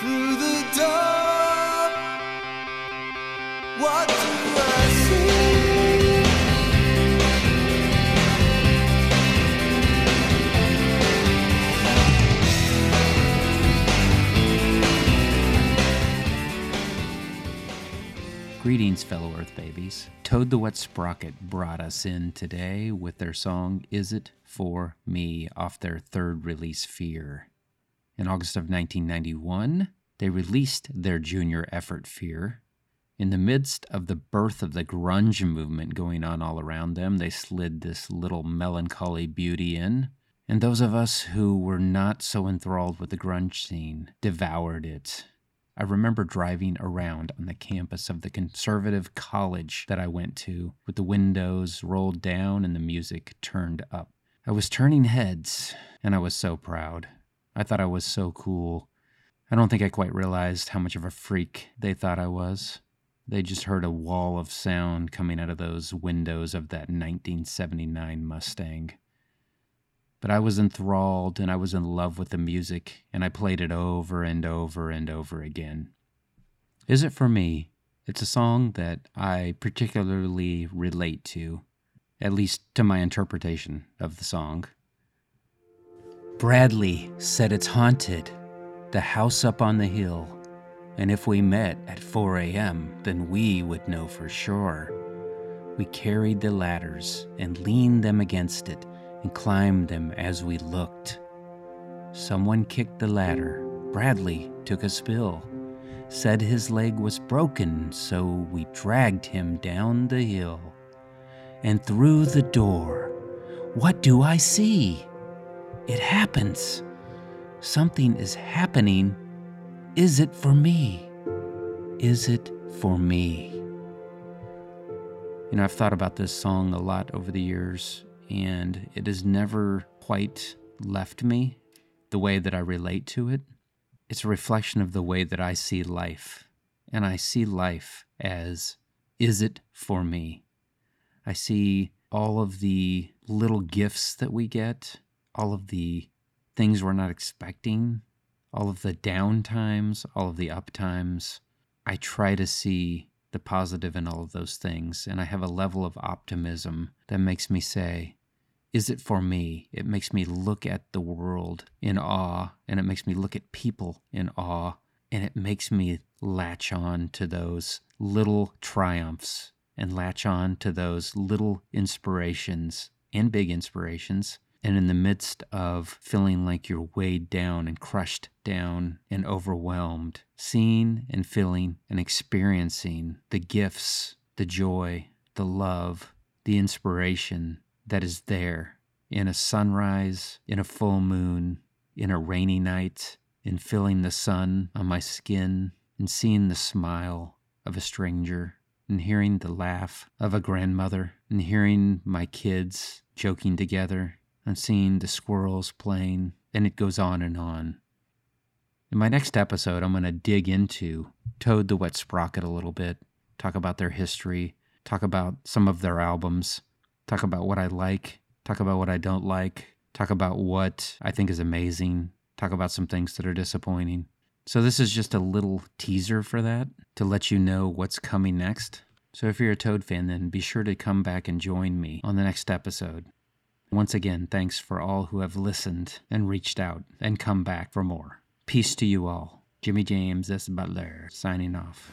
Through the door, what do I? Greetings, fellow Earth babies. Toad the Wet Sprocket brought us in today with their song Is It For Me off their third release, Fear. In August of 1991, they released their junior effort, Fear. In the midst of the birth of the grunge movement going on all around them, they slid this little melancholy beauty in. And those of us who were not so enthralled with the grunge scene devoured it. I remember driving around on the campus of the conservative college that I went to with the windows rolled down and the music turned up. I was turning heads, and I was so proud. I thought I was so cool. I don't think I quite realized how much of a freak they thought I was. They just heard a wall of sound coming out of those windows of that 1979 Mustang. But I was enthralled and I was in love with the music, and I played it over and over and over again. Is It For Me? It's a song that I particularly relate to, at least to my interpretation of the song. Bradley said it's haunted, the house up on the hill, and if we met at 4 a.m., then we would know for sure. We carried the ladders and leaned them against it and climbed them as we looked. Someone kicked the ladder. Bradley took a spill. Said his leg was broken, so we dragged him down the hill. And through the door, what do I see? It happens. Something is happening. Is it for me? Is it for me? You know, I've thought about this song a lot over the years, and it has never quite left me the way that I relate to it. It's a reflection of the way that I see life. And I see life as is it for me? I see all of the little gifts that we get, all of the things we're not expecting, all of the down times, all of the up times. I try to see the positive in all of those things, and I have a level of optimism that makes me say, is it for me? It makes me look at the world in awe, and it makes me look at people in awe, and it makes me latch on to those little triumphs and latch on to those little inspirations and big inspirations. And in the midst of feeling like you're weighed down and crushed down and overwhelmed, seeing and feeling and experiencing the gifts, the joy, the love, the inspiration, that is there in a sunrise, in a full moon, in a rainy night, in feeling the sun on my skin, and seeing the smile of a stranger, and hearing the laugh of a grandmother, and hearing my kids joking together, and seeing the squirrels playing, and it goes on and on. In my next episode, I'm going to dig into Toad the Wet Sprocket a little bit, talk about their history, talk about some of their albums, talk about what I like, talk about what I don't like, talk about what I think is amazing, talk about some things that are disappointing. So, this is just a little teaser for that to let you know what's coming next. So, if you're a Toad fan, then be sure to come back and join me on the next episode. Once again, thanks for all who have listened and reached out and come back for more. Peace to you all. Jimmy James S. Butler signing off.